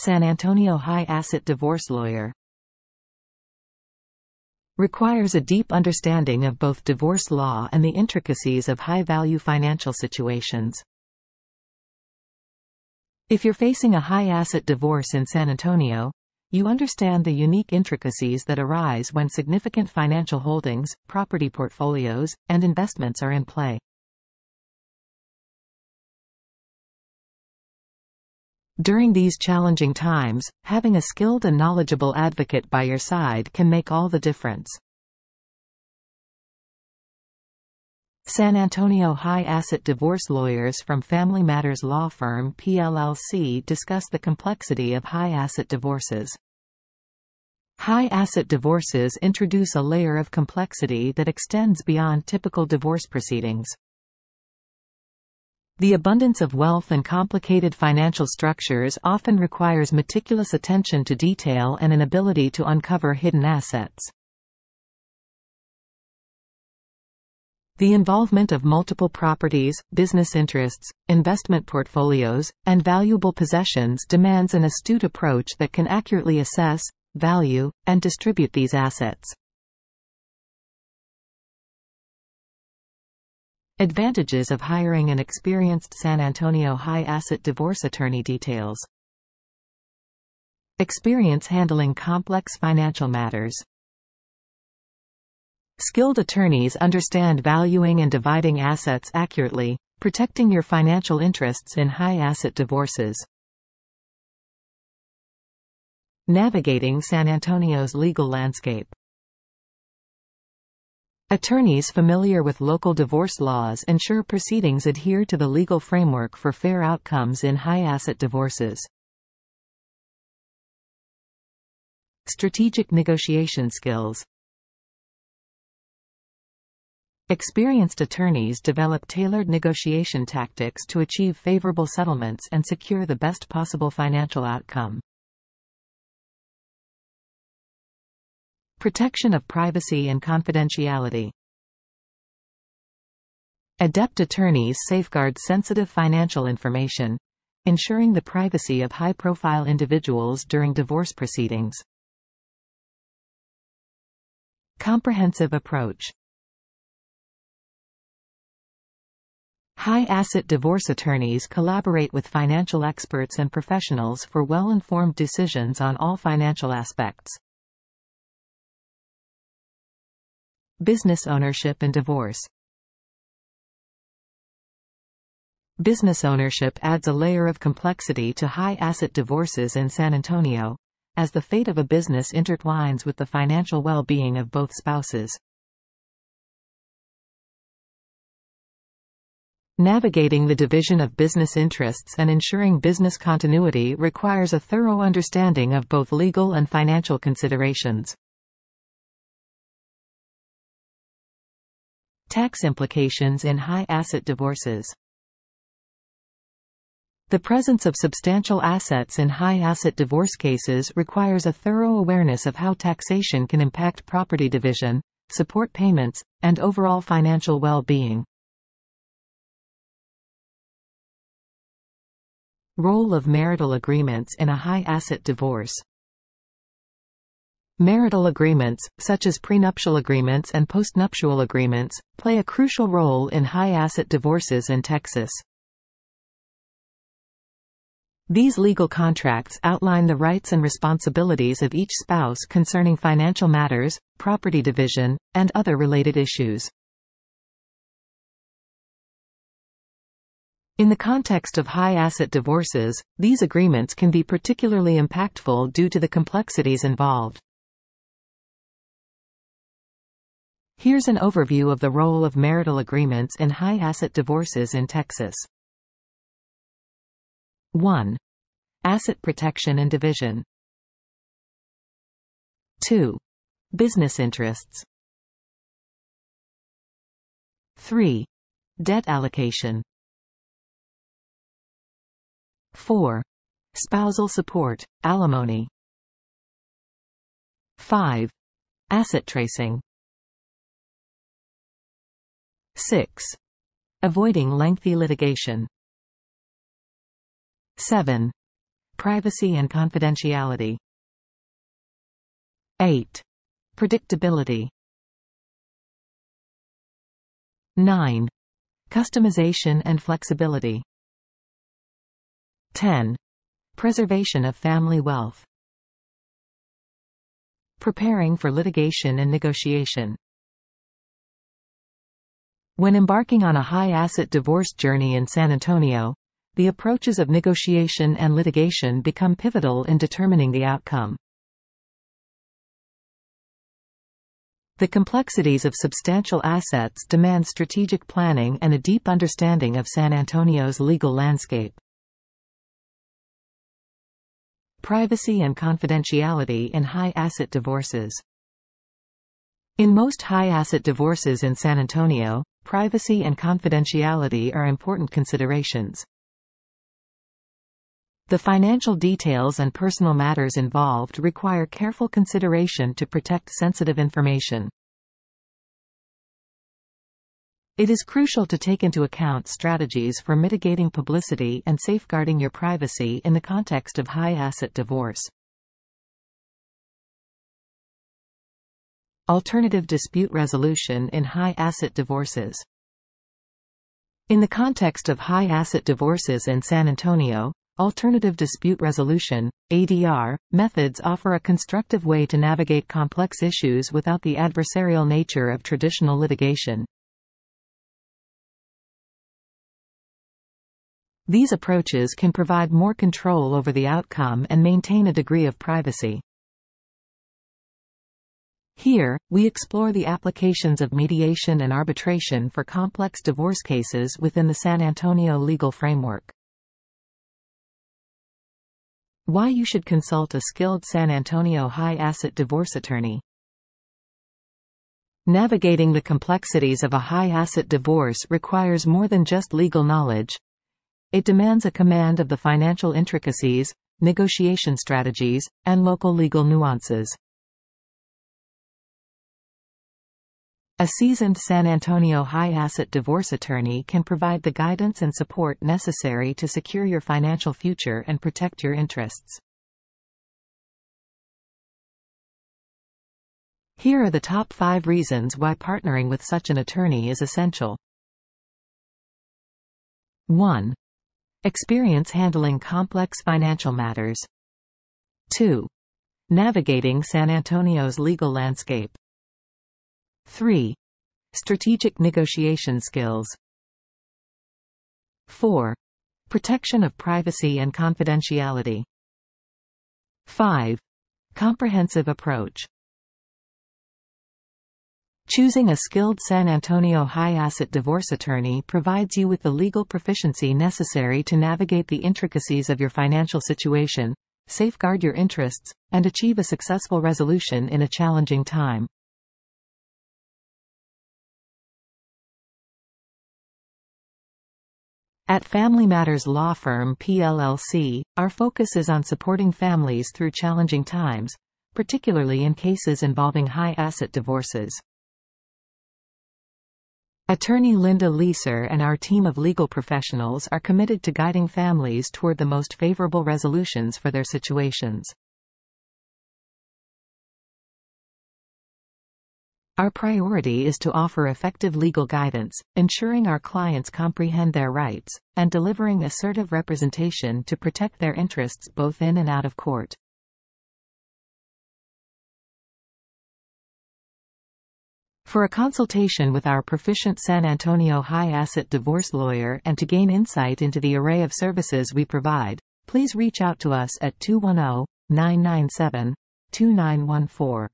San Antonio High Asset Divorce Lawyer requires a deep understanding of both divorce law and the intricacies of high-value financial situations. If you're facing a high-asset divorce in San Antonio, you understand the unique intricacies that arise when significant financial holdings, property portfolios, and investments are in play. During these challenging times, having a skilled and knowledgeable advocate by your side can make all the difference. San Antonio High Asset Divorce Lawyers from Family Matters Law Firm PLLC discuss the complexity of high asset divorces. High asset divorces introduce a layer of complexity that extends beyond typical divorce proceedings. The abundance of wealth and complicated financial structures often requires meticulous attention to detail and an ability to uncover hidden assets. The involvement of multiple properties, business interests, investment portfolios, and valuable possessions demands an astute approach that can accurately assess, value, and distribute these assets. Advantages of hiring an experienced San Antonio high asset divorce attorney details. Experience handling complex financial matters. Skilled attorneys understand valuing and dividing assets accurately, protecting your financial interests in high-asset divorces. Navigating San Antonio's legal landscape Attorneys familiar with local divorce laws ensure proceedings adhere to the legal framework for fair outcomes in high-asset divorces. Strategic negotiation skills Experienced attorneys develop tailored negotiation tactics to achieve favorable settlements and secure the best possible financial outcome. Protection of privacy and confidentiality. Adept attorneys safeguard sensitive financial information, ensuring the privacy of high-profile individuals during divorce proceedings. Comprehensive approach High-asset divorce attorneys collaborate with financial experts and professionals for well-informed decisions on all financial aspects. Business ownership and divorce Business ownership adds a layer of complexity to high-asset divorces in San Antonio, as the fate of a business intertwines with the financial well-being of both spouses. Navigating the division of business interests and ensuring business continuity requires a thorough understanding of both legal and financial considerations. Tax implications in high-asset divorces The presence of substantial assets in high-asset divorce cases requires a thorough awareness of how taxation can impact property division, support payments, and overall financial well-being. Role of marital agreements in a high-asset divorce Marital agreements, such as prenuptial agreements and postnuptial agreements, play a crucial role in high-asset divorces in Texas. These legal contracts outline the rights and responsibilities of each spouse concerning financial matters, property division, and other related issues. In the context of high-asset divorces, these agreements can be particularly impactful due to the complexities involved. Here's an overview of the role of marital agreements in high-asset divorces in Texas. 1. Asset protection and division. 2. Business interests. 3. Debt allocation. 4. Spousal support, alimony. 5. Asset tracing. 6. Avoiding lengthy litigation. 7. Privacy and confidentiality. 8. Predictability. 9. Customization and flexibility. 10. Preservation of family wealth. Preparing for litigation and negotiation. When embarking on a high-asset divorce journey in San Antonio, the approaches of negotiation and litigation become pivotal in determining the outcome. The complexities of substantial assets demand strategic planning and a deep understanding of San Antonio's legal landscape. Privacy and confidentiality in high-asset divorces In most high-asset divorces in San Antonio, privacy and confidentiality are important considerations. The financial details and personal matters involved require careful consideration to protect sensitive information. It is crucial to take into account strategies for mitigating publicity and safeguarding your privacy in the context of high-asset divorce. Alternative dispute resolution in high-asset divorces In the context of high-asset divorces in San Antonio, Alternative Dispute Resolution, ADR, methods offer a constructive way to navigate complex issues without the adversarial nature of traditional litigation. These approaches can provide more control over the outcome and maintain a degree of privacy. Here, we explore the applications of mediation and arbitration for complex divorce cases within the San Antonio legal framework. Why you should consult a skilled San Antonio high-asset divorce attorney. Navigating the complexities of a high-asset divorce requires more than just legal knowledge, it demands a command of the financial intricacies, negotiation strategies, and local legal nuances. A seasoned San Antonio high-asset divorce attorney can provide the guidance and support necessary to secure your financial future and protect your interests. Here are the top five reasons why partnering with such an attorney is essential. 1. Experience handling complex financial matters. 2. Navigating San Antonio's legal landscape. 3. Strategic negotiation skills. 4. Protection of privacy and confidentiality. 5. Comprehensive approach. Choosing a skilled San Antonio high-asset divorce attorney provides you with the legal proficiency necessary to navigate the intricacies of your financial situation, safeguard your interests, and achieve a successful resolution in a challenging time. At Family Matters Law Firm PLLC, our focus is on supporting families through challenging times, particularly in cases involving high-asset divorces. Attorney Linda Leeser and our team of legal professionals are committed to guiding families toward the most favorable resolutions for their situations. Our priority is to offer effective legal guidance, ensuring our clients comprehend their rights, and delivering assertive representation to protect their interests both in and out of court. For a consultation with our proficient San Antonio high-asset divorce lawyer and to gain insight into the array of services we provide, please reach out to us at 210-997-2914.